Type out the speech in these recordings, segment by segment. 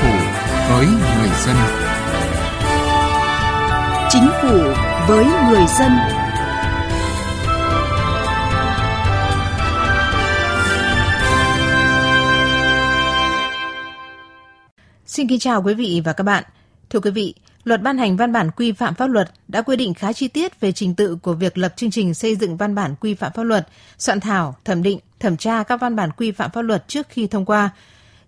phủ với người dân. Chính phủ với người dân. Xin kính chào quý vị và các bạn. Thưa quý vị, Luật ban hành văn bản quy phạm pháp luật đã quy định khá chi tiết về trình tự của việc lập chương trình xây dựng văn bản quy phạm pháp luật, soạn thảo, thẩm định, thẩm tra các văn bản quy phạm pháp luật trước khi thông qua.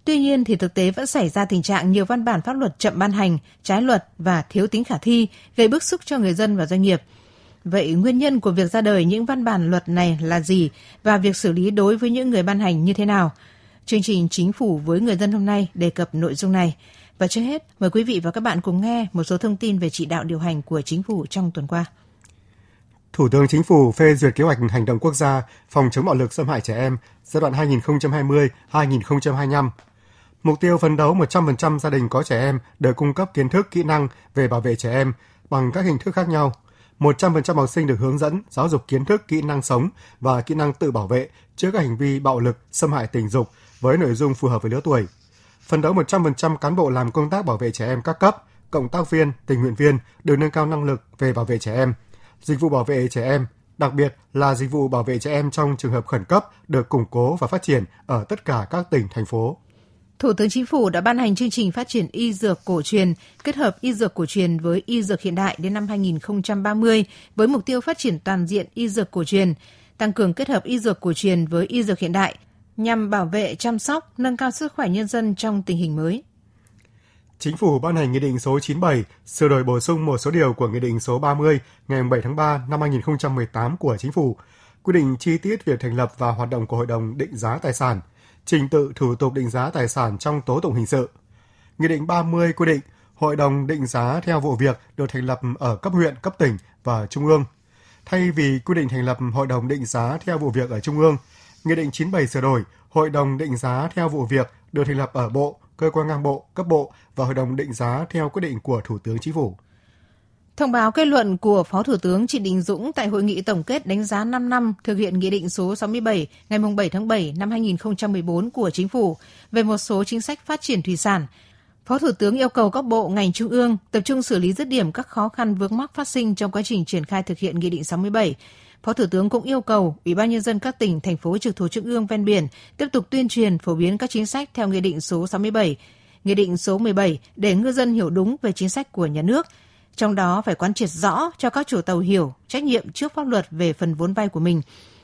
Tuy nhiên thì thực tế vẫn xảy ra tình trạng nhiều văn bản pháp luật chậm ban hành, trái luật và thiếu tính khả thi, gây bức xúc cho người dân và doanh nghiệp. Vậy nguyên nhân của việc ra đời những văn bản luật này là gì và việc xử lý đối với những người ban hành như thế nào? Chương trình Chính phủ với người dân hôm nay đề cập nội dung này. Và trước hết, mời quý vị và các bạn cùng nghe một số thông tin về chỉ đạo điều hành của chính phủ trong tuần qua. Thủ tướng Chính phủ phê duyệt kế hoạch hành động quốc gia phòng chống bạo lực xâm hại trẻ em giai đoạn 2020-2025. Mục tiêu phấn đấu 100% gia đình có trẻ em được cung cấp kiến thức, kỹ năng về bảo vệ trẻ em bằng các hình thức khác nhau. 100% học sinh được hướng dẫn giáo dục kiến thức, kỹ năng sống và kỹ năng tự bảo vệ trước các hành vi bạo lực, xâm hại tình dục với nội dung phù hợp với lứa tuổi phấn đấu 100% cán bộ làm công tác bảo vệ trẻ em các cấp, cộng tác viên, tình nguyện viên được nâng cao năng lực về bảo vệ trẻ em. Dịch vụ bảo vệ trẻ em, đặc biệt là dịch vụ bảo vệ trẻ em trong trường hợp khẩn cấp được củng cố và phát triển ở tất cả các tỉnh, thành phố. Thủ tướng Chính phủ đã ban hành chương trình phát triển y dược cổ truyền, kết hợp y dược cổ truyền với y dược hiện đại đến năm 2030 với mục tiêu phát triển toàn diện y dược cổ truyền, tăng cường kết hợp y dược cổ truyền với y dược hiện đại – nhằm bảo vệ, chăm sóc, nâng cao sức khỏe nhân dân trong tình hình mới. Chính phủ ban hành Nghị định số 97 sửa đổi bổ sung một số điều của Nghị định số 30 ngày 7 tháng 3 năm 2018 của Chính phủ, quy định chi tiết việc thành lập và hoạt động của Hội đồng định giá tài sản, trình tự thủ tục định giá tài sản trong tố tụng hình sự. Nghị định 30 quy định Hội đồng định giá theo vụ việc được thành lập ở cấp huyện, cấp tỉnh và trung ương. Thay vì quy định thành lập Hội đồng định giá theo vụ việc ở trung ương, Nghị định 97 sửa đổi, Hội đồng định giá theo vụ việc được thành lập ở Bộ, cơ quan ngang bộ, cấp bộ và Hội đồng định giá theo quyết định của Thủ tướng Chính phủ. Thông báo kết luận của Phó Thủ tướng Trịnh Đình Dũng tại hội nghị tổng kết đánh giá 5 năm thực hiện Nghị định số 67 ngày 7 tháng 7 năm 2014 của Chính phủ về một số chính sách phát triển thủy sản. Phó Thủ tướng yêu cầu các bộ, ngành trung ương tập trung xử lý dứt điểm các khó khăn vướng mắc phát sinh trong quá trình triển khai thực hiện Nghị định 67, Phó Thủ tướng cũng yêu cầu Ủy ban nhân dân các tỉnh, thành phố trực thuộc trung ương ven biển tiếp tục tuyên truyền phổ biến các chính sách theo Nghị định số 67, Nghị định số 17 để ngư dân hiểu đúng về chính sách của nhà nước. Trong đó phải quán triệt rõ cho các chủ tàu hiểu trách nhiệm trước pháp luật về phần vốn vay của mình,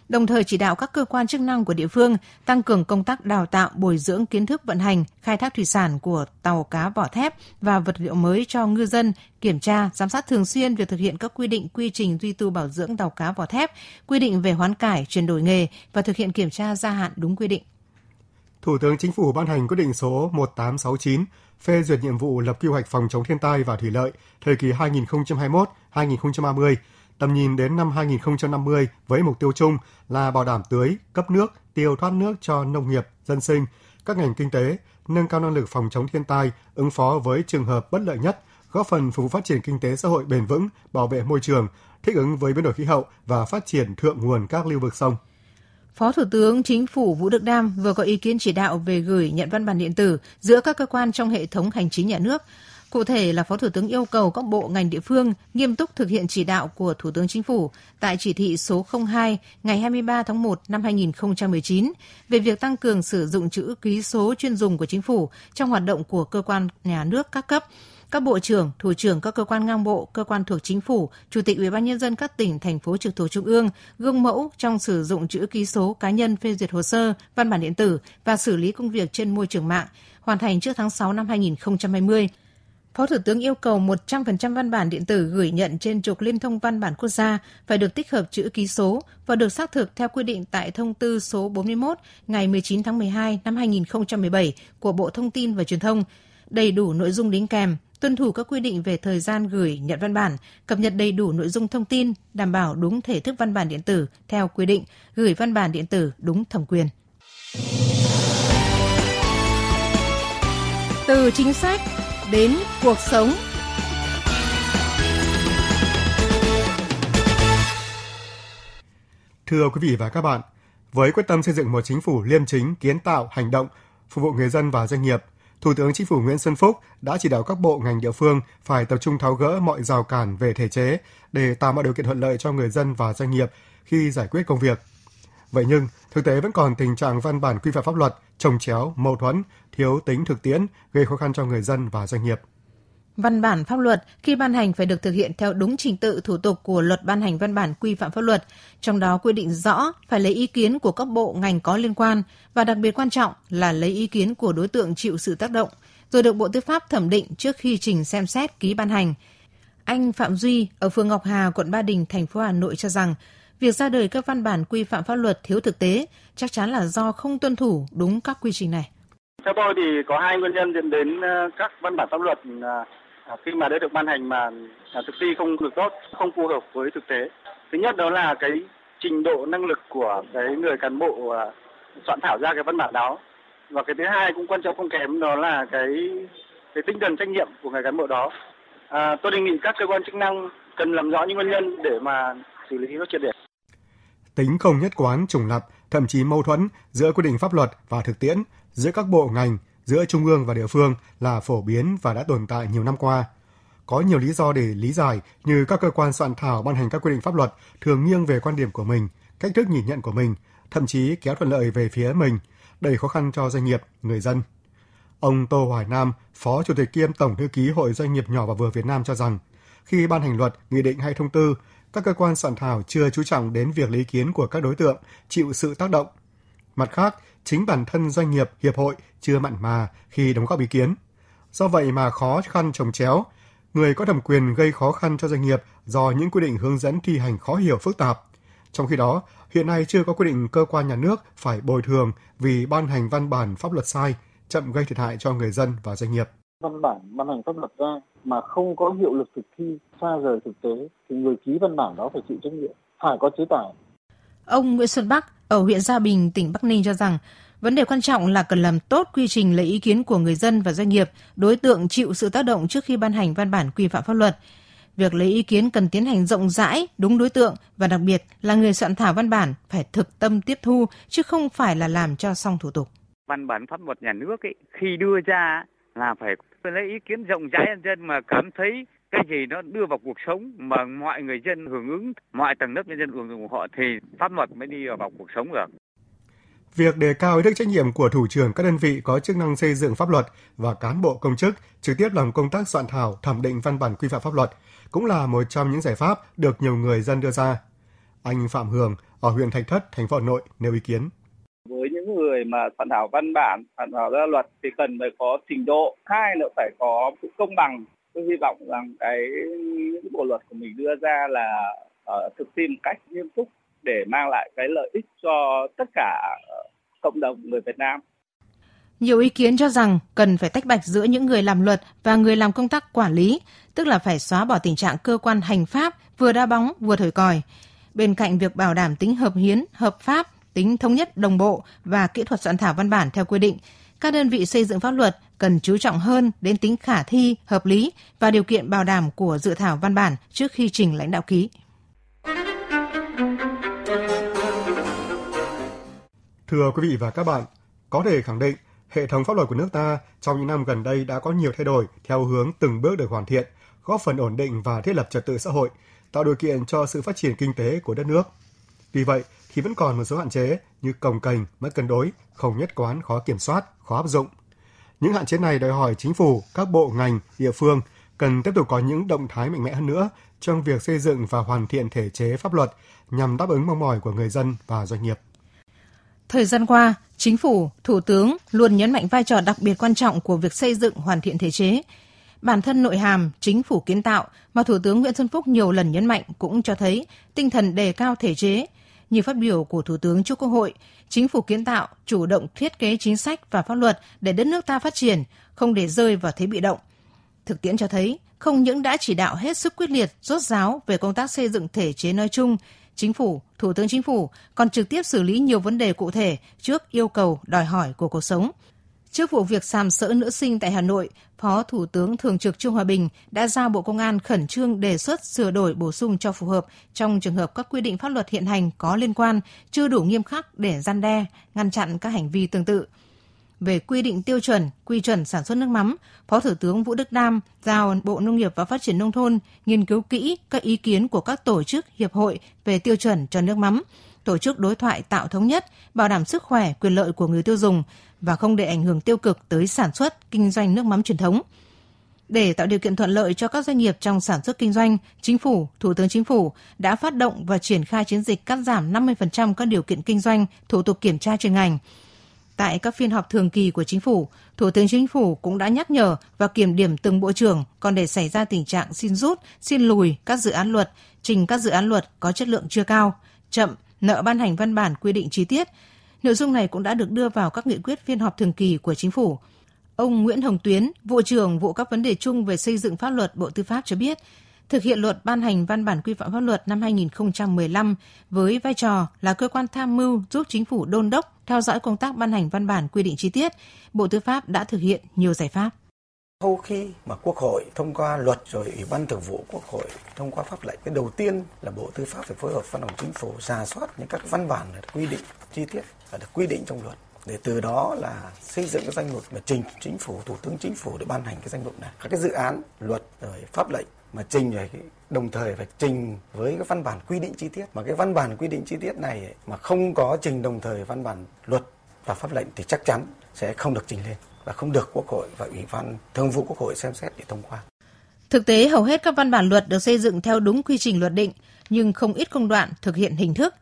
đồng thời chỉ đạo các cơ quan chức năng của địa phương tăng cường công tác đào tạo bồi dưỡng kiến thức vận hành, khai thác thủy sản của tàu cá vỏ thép và vật liệu mới cho ngư dân, kiểm tra, giám sát thường xuyên việc thực hiện các quy định quy trình duy tu bảo dưỡng tàu cá vỏ thép, quy định về hoán cải, chuyển đổi nghề và thực hiện kiểm tra gia hạn đúng quy định. Thủ tướng Chính phủ ban hành quyết định số 1869 phê duyệt nhiệm vụ lập quy hoạch phòng chống thiên tai và thủy lợi thời kỳ 2021-2030 tầm nhìn đến năm 2050 với mục tiêu chung là bảo đảm tưới, cấp nước, tiêu thoát nước cho nông nghiệp, dân sinh, các ngành kinh tế, nâng cao năng lực phòng chống thiên tai, ứng phó với trường hợp bất lợi nhất, góp phần phục vụ phát triển kinh tế xã hội bền vững, bảo vệ môi trường, thích ứng với biến đổi khí hậu và phát triển thượng nguồn các lưu vực sông. Phó Thủ tướng Chính phủ Vũ Đức Đam vừa có ý kiến chỉ đạo về gửi nhận văn bản điện tử giữa các cơ quan trong hệ thống hành chính nhà nước, Cụ thể là Phó Thủ tướng yêu cầu các bộ ngành địa phương nghiêm túc thực hiện chỉ đạo của Thủ tướng Chính phủ tại chỉ thị số 02 ngày 23 tháng 1 năm 2019 về việc tăng cường sử dụng chữ ký số chuyên dùng của Chính phủ trong hoạt động của cơ quan nhà nước các cấp các bộ trưởng, thủ trưởng các cơ quan ngang bộ, cơ quan thuộc chính phủ, chủ tịch ủy ban nhân dân các tỉnh thành phố trực thuộc trung ương gương mẫu trong sử dụng chữ ký số cá nhân phê duyệt hồ sơ, văn bản điện tử và xử lý công việc trên môi trường mạng, hoàn thành trước tháng 6 năm 2020 Phó Thủ tướng yêu cầu 100% văn bản điện tử gửi nhận trên trục liên thông văn bản quốc gia phải được tích hợp chữ ký số và được xác thực theo quy định tại thông tư số 41 ngày 19 tháng 12 năm 2017 của Bộ Thông tin và Truyền thông, đầy đủ nội dung đính kèm, tuân thủ các quy định về thời gian gửi nhận văn bản, cập nhật đầy đủ nội dung thông tin, đảm bảo đúng thể thức văn bản điện tử theo quy định, gửi văn bản điện tử đúng thẩm quyền. Từ chính sách đến cuộc sống. Thưa quý vị và các bạn, với quyết tâm xây dựng một chính phủ liêm chính, kiến tạo, hành động, phục vụ người dân và doanh nghiệp, Thủ tướng Chính phủ Nguyễn Xuân Phúc đã chỉ đạo các bộ ngành địa phương phải tập trung tháo gỡ mọi rào cản về thể chế để tạo mọi điều kiện thuận lợi cho người dân và doanh nghiệp khi giải quyết công việc. Vậy nhưng, thực tế vẫn còn tình trạng văn bản quy phạm pháp luật trồng chéo, mâu thuẫn, thiếu tính thực tiễn, gây khó khăn cho người dân và doanh nghiệp. Văn bản pháp luật khi ban hành phải được thực hiện theo đúng trình tự thủ tục của luật ban hành văn bản quy phạm pháp luật, trong đó quy định rõ phải lấy ý kiến của các bộ ngành có liên quan và đặc biệt quan trọng là lấy ý kiến của đối tượng chịu sự tác động, rồi được Bộ Tư pháp thẩm định trước khi trình xem xét ký ban hành. Anh Phạm Duy ở phường Ngọc Hà, quận Ba Đình, thành phố Hà Nội cho rằng việc ra đời các văn bản quy phạm pháp luật thiếu thực tế chắc chắn là do không tuân thủ đúng các quy trình này. Theo tôi thì có hai nguyên nhân dẫn đến ờ, các văn bản pháp luật ờ, À, khi mà đã được ban hành mà à, thực thi không được tốt, không phù hợp với thực tế. Thứ nhất đó là cái trình độ năng lực của cái người cán bộ à, soạn thảo ra cái văn bản đó. Và cái thứ hai cũng quan trọng không kém đó là cái cái tinh thần trách nhiệm của người cán bộ đó. À, tôi đề nghị các cơ quan chức năng cần làm rõ những nguyên nhân để mà xử lý nó triệt để. Tính không nhất quán, trùng lập, thậm chí mâu thuẫn giữa quy định pháp luật và thực tiễn giữa các bộ ngành giữa trung ương và địa phương là phổ biến và đã tồn tại nhiều năm qua. Có nhiều lý do để lý giải như các cơ quan soạn thảo ban hành các quy định pháp luật thường nghiêng về quan điểm của mình, cách thức nhìn nhận của mình, thậm chí kéo thuận lợi về phía mình, đầy khó khăn cho doanh nghiệp, người dân. Ông Tô Hoài Nam, Phó Chủ tịch kiêm Tổng thư ký Hội Doanh nghiệp nhỏ và vừa Việt Nam cho rằng, khi ban hành luật, nghị định hay thông tư, các cơ quan soạn thảo chưa chú trọng đến việc lấy ý kiến của các đối tượng chịu sự tác động. Mặt khác, chính bản thân doanh nghiệp, hiệp hội chưa mặn mà khi đóng góp ý kiến. Do vậy mà khó khăn trồng chéo, người có thẩm quyền gây khó khăn cho doanh nghiệp do những quy định hướng dẫn thi hành khó hiểu phức tạp. Trong khi đó, hiện nay chưa có quy định cơ quan nhà nước phải bồi thường vì ban hành văn bản pháp luật sai, chậm gây thiệt hại cho người dân và doanh nghiệp. Văn bản ban hành pháp luật ra mà không có hiệu lực thực thi, xa rời thực tế thì người ký văn bản đó phải chịu trách nhiệm, phải có chế tài. Ông Nguyễn Xuân Bắc ở huyện Gia Bình, tỉnh Bắc Ninh cho rằng Vấn đề quan trọng là cần làm tốt quy trình lấy ý kiến của người dân và doanh nghiệp, đối tượng chịu sự tác động trước khi ban hành văn bản quy phạm pháp luật. Việc lấy ý kiến cần tiến hành rộng rãi, đúng đối tượng và đặc biệt là người soạn thảo văn bản phải thực tâm tiếp thu chứ không phải là làm cho xong thủ tục. Văn bản pháp luật nhà nước ấy, khi đưa ra là phải lấy ý kiến rộng rãi nhân dân mà cảm thấy cái gì nó đưa vào cuộc sống mà mọi người dân hưởng ứng, mọi tầng lớp nhân dân hưởng ứng họ thì pháp luật mới đi vào cuộc sống được. Việc đề cao ý thức trách nhiệm của thủ trưởng các đơn vị có chức năng xây dựng pháp luật và cán bộ công chức trực tiếp làm công tác soạn thảo, thẩm định văn bản quy phạm pháp luật cũng là một trong những giải pháp được nhiều người dân đưa ra. Anh Phạm Hường ở huyện Thạch Thất, thành phố Hà Nội nêu ý kiến. Với những người mà soạn thảo văn bản, soạn thảo ra luật thì cần phải có trình độ, hai nữa phải có sự công bằng. Tôi hy vọng rằng cái những bộ luật của mình đưa ra là uh, thực thi một cách nghiêm túc để mang lại cái lợi ích cho tất cả ờ, cộng đồng người Việt Nam. Nhiều ý kiến cho rằng cần phải tách bạch giữa những người làm luật và người làm công tác quản lý, tức là phải xóa bỏ tình trạng cơ quan hành pháp vừa đa bóng vừa thổi còi. Bên cạnh việc bảo đảm tính hợp hiến, hợp pháp, tính thống nhất đồng bộ và kỹ thuật soạn thảo văn bản theo quy định, các đơn vị xây dựng pháp luật cần chú trọng hơn đến tính khả thi, hợp lý và điều kiện bảo đảm của dự thảo văn bản trước khi trình lãnh đạo ký. Thưa quý vị và các bạn, có thể khẳng định hệ thống pháp luật của nước ta trong những năm gần đây đã có nhiều thay đổi theo hướng từng bước được hoàn thiện, góp phần ổn định và thiết lập trật tự xã hội, tạo điều kiện cho sự phát triển kinh tế của đất nước. Vì vậy, thì vẫn còn một số hạn chế như cồng kềnh, mất cân đối, không nhất quán, khó kiểm soát, khó áp dụng. Những hạn chế này đòi hỏi chính phủ, các bộ ngành, địa phương cần tiếp tục có những động thái mạnh mẽ hơn nữa trong việc xây dựng và hoàn thiện thể chế pháp luật nhằm đáp ứng mong mỏi của người dân và doanh nghiệp. Thời gian qua, Chính phủ, Thủ tướng luôn nhấn mạnh vai trò đặc biệt quan trọng của việc xây dựng hoàn thiện thể chế. Bản thân nội hàm chính phủ kiến tạo mà Thủ tướng Nguyễn Xuân Phúc nhiều lần nhấn mạnh cũng cho thấy tinh thần đề cao thể chế. Như phát biểu của Thủ tướng trước Quốc hội, chính phủ kiến tạo chủ động thiết kế chính sách và pháp luật để đất nước ta phát triển, không để rơi vào thế bị động. Thực tiễn cho thấy, không những đã chỉ đạo hết sức quyết liệt, rốt ráo về công tác xây dựng thể chế nói chung, Chính phủ, Thủ tướng Chính phủ còn trực tiếp xử lý nhiều vấn đề cụ thể trước yêu cầu đòi hỏi của cuộc sống. Trước vụ việc sàm sỡ nữ sinh tại Hà Nội, Phó Thủ tướng Thường trực Trương Hòa Bình đã giao Bộ Công an khẩn trương đề xuất sửa đổi bổ sung cho phù hợp trong trường hợp các quy định pháp luật hiện hành có liên quan chưa đủ nghiêm khắc để gian đe, ngăn chặn các hành vi tương tự. về quy định tiêu chuẩn, quy chuẩn sản xuất nước mắm, Phó Thủ tướng Vũ Đức Đam giao Bộ Nông nghiệp và Phát triển Nông thôn nghiên cứu kỹ các ý kiến của các tổ chức, hiệp hội về tiêu chuẩn cho nước mắm, tổ chức đối thoại tạo thống nhất, bảo đảm sức khỏe, quyền lợi của người tiêu dùng và không để ảnh hưởng tiêu cực tới sản xuất, kinh doanh nước mắm truyền thống. Để tạo điều kiện thuận lợi cho các doanh nghiệp trong sản xuất kinh doanh, Chính phủ, Thủ tướng Chính phủ đã phát động và triển khai chiến dịch cắt giảm 50% các điều kiện kinh doanh, thủ tục kiểm tra chuyên ngành. Tại các phiên họp thường kỳ của Chính phủ, Thủ tướng Chính phủ cũng đã nhắc nhở và kiểm điểm từng bộ trưởng còn để xảy ra tình trạng xin rút, xin lùi các dự án luật, trình các dự án luật có chất lượng chưa cao, chậm, nợ ban hành văn bản quy định chi tiết. Nội dung này cũng đã được đưa vào các nghị quyết phiên họp thường kỳ của Chính phủ. Ông Nguyễn Hồng Tuyến, Vụ trưởng Vụ các vấn đề chung về xây dựng pháp luật Bộ Tư pháp cho biết, thực hiện luật ban hành văn bản quy phạm pháp luật năm 2015 với vai trò là cơ quan tham mưu giúp chính phủ đôn đốc theo dõi công tác ban hành văn bản quy định chi tiết, Bộ Tư pháp đã thực hiện nhiều giải pháp. Sau khi mà Quốc hội thông qua luật rồi Ủy ban Thường vụ Quốc hội thông qua pháp lệnh, cái đầu tiên là Bộ Tư pháp phải phối hợp văn phòng chính phủ ra soát những các văn bản được quy định chi tiết và được quy định trong luật. Để từ đó là xây dựng cái danh mục mà trình chính phủ thủ tướng chính phủ để ban hành cái danh mục này. Các cái dự án luật rồi pháp lệnh mà trình rồi đồng thời phải trình với cái văn bản quy định chi tiết. Mà cái văn bản quy định chi tiết này ấy, mà không có trình đồng thời văn bản luật và pháp lệnh thì chắc chắn sẽ không được trình lên và không được quốc hội và ủy ban thường vụ quốc hội xem xét để thông qua Thực tế, hầu hết các văn bản luật được xây dựng theo đúng quy trình luật định, nhưng không ít công đoạn thực hiện hình thức.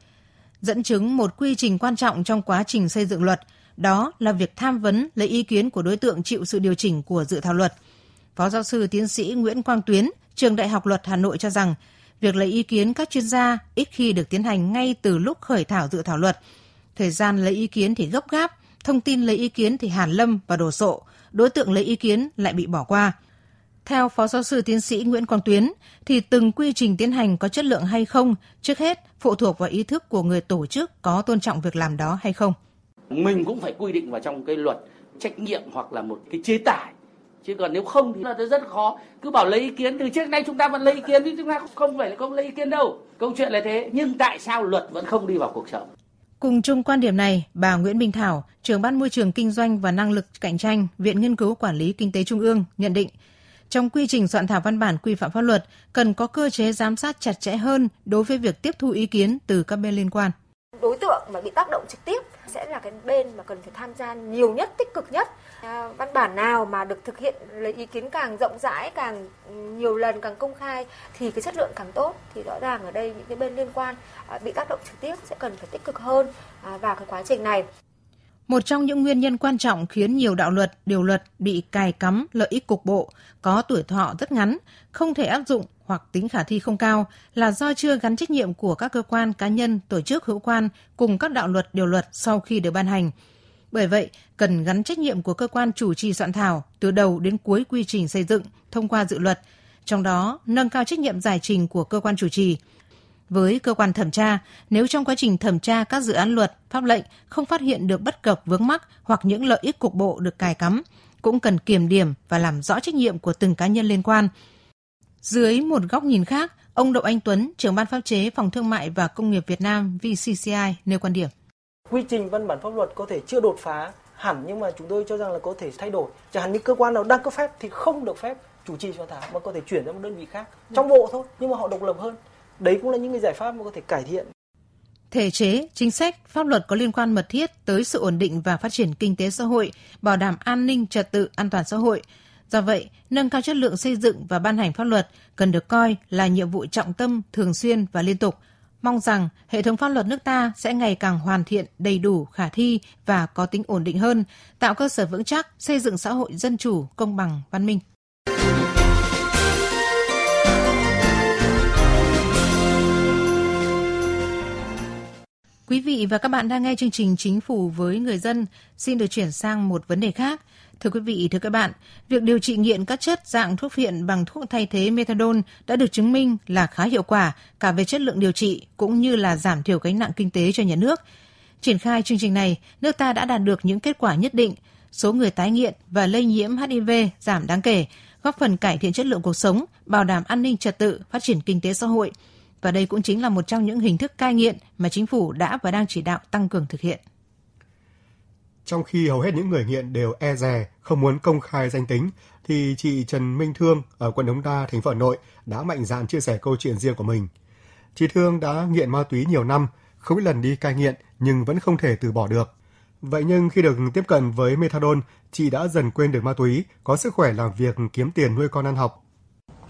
Dẫn chứng một quy trình quan trọng trong quá trình xây dựng luật, đó là việc tham vấn lấy ý kiến của đối tượng chịu sự điều chỉnh của dự thảo luật. Phó giáo sư tiến sĩ Nguyễn Quang Tuyến, trường Đại học Luật Hà Nội cho rằng, việc lấy ý kiến các chuyên gia ít khi được tiến hành ngay từ lúc khởi thảo dự thảo luật. Thời gian lấy ý kiến thì gấp gáp, thông tin lấy ý kiến thì hàn lâm và đồ sộ, đối tượng lấy ý kiến lại bị bỏ qua. Theo Phó Giáo sư Tiến sĩ Nguyễn Quang Tuyến, thì từng quy trình tiến hành có chất lượng hay không, trước hết phụ thuộc vào ý thức của người tổ chức có tôn trọng việc làm đó hay không. Mình cũng phải quy định vào trong cái luật trách nhiệm hoặc là một cái chế tải. Chứ còn nếu không thì là rất khó. Cứ bảo lấy ý kiến, từ trước nay chúng ta vẫn lấy ý kiến, nhưng chúng ta không phải là không lấy ý kiến đâu. Câu chuyện là thế, nhưng tại sao luật vẫn không đi vào cuộc sống? Cùng chung quan điểm này, bà Nguyễn Minh Thảo, trưởng ban môi trường kinh doanh và năng lực cạnh tranh, Viện Nghiên cứu Quản lý Kinh tế Trung ương nhận định, trong quy trình soạn thảo văn bản quy phạm pháp luật cần có cơ chế giám sát chặt chẽ hơn đối với việc tiếp thu ý kiến từ các bên liên quan. Đối tượng mà bị tác động trực tiếp sẽ là cái bên mà cần phải tham gia nhiều nhất, tích cực nhất. À, văn bản nào mà được thực hiện lấy ý kiến càng rộng rãi, càng nhiều lần, càng công khai thì cái chất lượng càng tốt. Thì rõ ràng ở đây những cái bên liên quan à, bị tác động trực tiếp sẽ cần phải tích cực hơn à, vào cái quá trình này. Một trong những nguyên nhân quan trọng khiến nhiều đạo luật, điều luật bị cài cắm lợi ích cục bộ, có tuổi thọ rất ngắn, không thể áp dụng hoặc tính khả thi không cao là do chưa gắn trách nhiệm của các cơ quan cá nhân, tổ chức hữu quan cùng các đạo luật, điều luật sau khi được ban hành. Bởi vậy, cần gắn trách nhiệm của cơ quan chủ trì soạn thảo từ đầu đến cuối quy trình xây dựng, thông qua dự luật, trong đó nâng cao trách nhiệm giải trình của cơ quan chủ trì, với cơ quan thẩm tra nếu trong quá trình thẩm tra các dự án luật, pháp lệnh không phát hiện được bất cập vướng mắc hoặc những lợi ích cục bộ được cài cắm, cũng cần kiểm điểm và làm rõ trách nhiệm của từng cá nhân liên quan. Dưới một góc nhìn khác, ông Đậu Anh Tuấn, trưởng ban pháp chế Phòng Thương mại và Công nghiệp Việt Nam VCCI nêu quan điểm. Quy trình văn bản pháp luật có thể chưa đột phá hẳn nhưng mà chúng tôi cho rằng là có thể thay đổi. Chẳng hạn như cơ quan nào đang cấp phép thì không được phép chủ trì soạn thảo mà có thể chuyển ra một đơn vị khác trong bộ thôi nhưng mà họ độc lập hơn đấy cũng là những cái giải pháp mà có thể cải thiện thể chế, chính sách, pháp luật có liên quan mật thiết tới sự ổn định và phát triển kinh tế xã hội, bảo đảm an ninh, trật tự, an toàn xã hội. Do vậy, nâng cao chất lượng xây dựng và ban hành pháp luật cần được coi là nhiệm vụ trọng tâm, thường xuyên và liên tục. Mong rằng hệ thống pháp luật nước ta sẽ ngày càng hoàn thiện, đầy đủ, khả thi và có tính ổn định hơn, tạo cơ sở vững chắc xây dựng xã hội dân chủ, công bằng, văn minh. Quý vị và các bạn đang nghe chương trình Chính phủ với người dân. Xin được chuyển sang một vấn đề khác. Thưa quý vị, thưa các bạn, việc điều trị nghiện các chất dạng thuốc phiện bằng thuốc thay thế methadone đã được chứng minh là khá hiệu quả cả về chất lượng điều trị cũng như là giảm thiểu gánh nặng kinh tế cho nhà nước. Triển khai chương trình này, nước ta đã đạt được những kết quả nhất định. Số người tái nghiện và lây nhiễm HIV giảm đáng kể, góp phần cải thiện chất lượng cuộc sống, bảo đảm an ninh trật tự, phát triển kinh tế xã hội – và đây cũng chính là một trong những hình thức cai nghiện mà chính phủ đã và đang chỉ đạo tăng cường thực hiện. Trong khi hầu hết những người nghiện đều e dè, không muốn công khai danh tính, thì chị Trần Minh Thương ở quận Đống Đa, thành phố Hà Nội đã mạnh dạn chia sẻ câu chuyện riêng của mình. Chị Thương đã nghiện ma túy nhiều năm, không ít lần đi cai nghiện nhưng vẫn không thể từ bỏ được. Vậy nhưng khi được tiếp cận với methadone, chị đã dần quên được ma túy, có sức khỏe làm việc kiếm tiền nuôi con ăn học.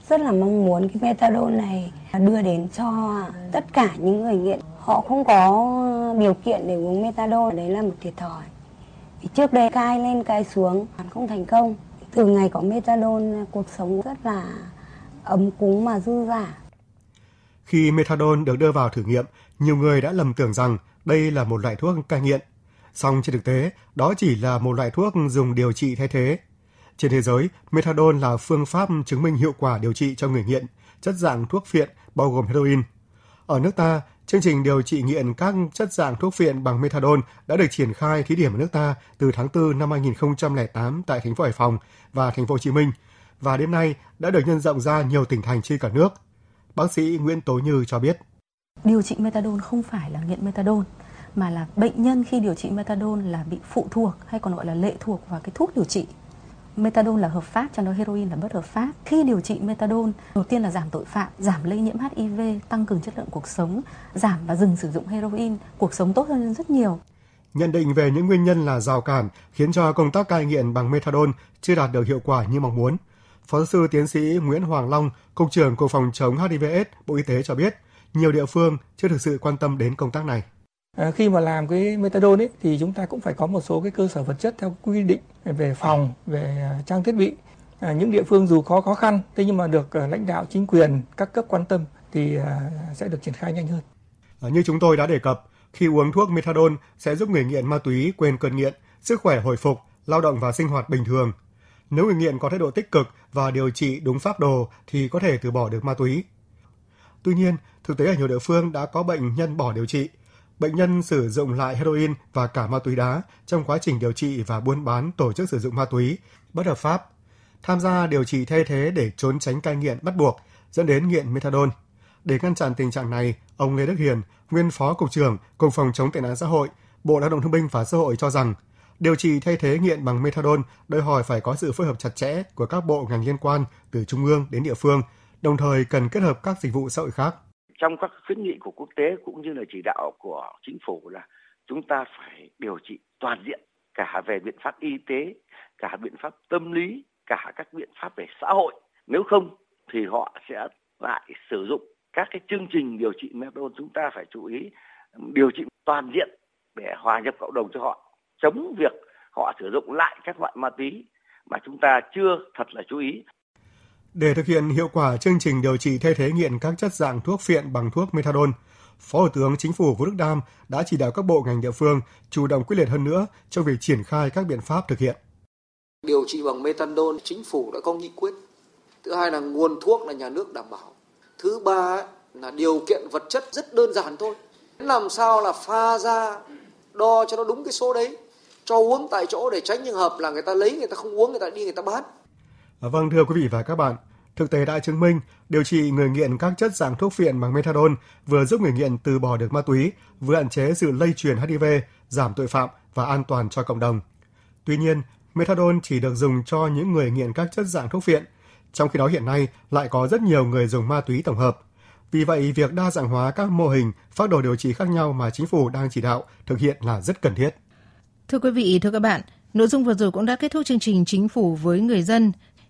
Rất là mong muốn cái methadone này đưa đến cho tất cả những người nghiện. Họ không có điều kiện để uống methadone, đấy là một thiệt thòi. Trước đây cai lên cai xuống không thành công. Từ ngày có methadone, cuộc sống rất là ấm cúng mà dư dả. Khi methadone được đưa vào thử nghiệm, nhiều người đã lầm tưởng rằng đây là một loại thuốc cai nghiện. Song trên thực tế, đó chỉ là một loại thuốc dùng điều trị thay thế. Trên thế giới, methadone là phương pháp chứng minh hiệu quả điều trị cho người nghiện, chất dạng thuốc phiện bao gồm heroin. Ở nước ta, chương trình điều trị nghiện các chất dạng thuốc phiện bằng methadone đã được triển khai thí điểm ở nước ta từ tháng 4 năm 2008 tại thành phố Hải Phòng và thành phố Hồ Chí Minh và đến nay đã được nhân rộng ra nhiều tỉnh thành trên cả nước. Bác sĩ Nguyễn Tố Như cho biết. Điều trị methadone không phải là nghiện methadone, mà là bệnh nhân khi điều trị methadone là bị phụ thuộc hay còn gọi là lệ thuộc vào cái thuốc điều trị. Methadone là hợp pháp, trong đó heroin là bất hợp pháp. Khi điều trị methadone, đầu tiên là giảm tội phạm, giảm lây nhiễm HIV, tăng cường chất lượng cuộc sống, giảm và dừng sử dụng heroin, cuộc sống tốt hơn rất nhiều. Nhận định về những nguyên nhân là rào cản khiến cho công tác cai nghiện bằng methadone chưa đạt được hiệu quả như mong muốn. Phó giáo sư tiến sĩ Nguyễn Hoàng Long, Cục trưởng Cục Phòng chống HIVS, Bộ Y tế cho biết, nhiều địa phương chưa thực sự quan tâm đến công tác này. À, khi mà làm cái methadone ấy, thì chúng ta cũng phải có một số cái cơ sở vật chất theo quy định về phòng, về ờ, trang thiết bị. À, những địa phương dù có khó khăn, thế nhưng mà được lãnh đạo chính quyền các cấp quan tâm thì sẽ được triển khai nhanh hơn. À, như chúng tôi đã đề cập, khi uống thuốc methadone sẽ giúp người nghiện ma túy quên cơn nghiện, sức khỏe hồi phục, lao động và sinh hoạt bình thường. Nếu người nghiện có thái độ tích cực và điều trị đúng pháp đồ thì có thể từ bỏ được ma túy. Tuy nhiên, thực tế ở nhiều địa phương đã có bệnh nhân bỏ điều trị. Bệnh nhân sử dụng lại heroin và cả ma túy đá trong quá trình điều trị và buôn bán tổ chức sử dụng ma túy bất hợp pháp. Tham gia điều trị thay thế để trốn tránh cai nghiện bắt buộc dẫn đến nghiện methadone. Để ngăn chặn tình trạng này, ông Lê Đức Hiền, nguyên phó cục trưởng Cục phòng chống tệ nạn xã hội, Bộ Lao động Thương binh và Xã hội cho rằng điều trị thay thế nghiện bằng methadone đòi hỏi phải có sự phối hợp chặt chẽ của các bộ ngành liên quan từ trung ương đến địa phương, đồng thời cần kết hợp các dịch vụ xã hội khác. Trong các khuyến nghị của quốc tế cũng như là chỉ đạo của chính phủ là chúng ta phải điều trị toàn diện cả về biện pháp y tế, cả biện pháp tâm lý, cả các biện pháp về xã hội. Nếu không thì họ sẽ lại sử dụng các cái chương trình điều trị methadone chúng ta phải chú ý điều trị toàn diện để hòa nhập cộng đồng cho họ chống việc họ sử dụng lại các loại ma túy mà chúng ta chưa thật là chú ý. Để thực hiện hiệu quả chương trình điều trị thay thế nghiện các chất dạng thuốc phiện bằng thuốc methadone, Phó Thủ tướng Chính phủ Vũ Đức Đam đã chỉ đạo các bộ ngành địa phương chủ động quyết liệt hơn nữa trong việc triển khai các biện pháp thực hiện. Điều trị bằng methadone, chính phủ đã có nghị quyết. Thứ hai là nguồn thuốc là nhà nước đảm bảo. Thứ ba là điều kiện vật chất rất đơn giản thôi. Làm sao là pha ra, đo cho nó đúng cái số đấy, cho uống tại chỗ để tránh trường hợp là người ta lấy, người ta không uống, người ta đi người ta bán. À, vâng thưa quý vị và các bạn, thực tế đã chứng minh điều trị người nghiện các chất dạng thuốc phiện bằng methadone vừa giúp người nghiện từ bỏ được ma túy, vừa hạn chế sự lây truyền HIV, giảm tội phạm và an toàn cho cộng đồng. Tuy nhiên, methadone chỉ được dùng cho những người nghiện các chất dạng thuốc phiện, trong khi đó hiện nay lại có rất nhiều người dùng ma túy tổng hợp. Vì vậy, việc đa dạng hóa các mô hình, phác đồ điều trị khác nhau mà chính phủ đang chỉ đạo thực hiện là rất cần thiết. Thưa quý vị, thưa các bạn, nội dung vừa rồi cũng đã kết thúc chương trình Chính phủ với người dân.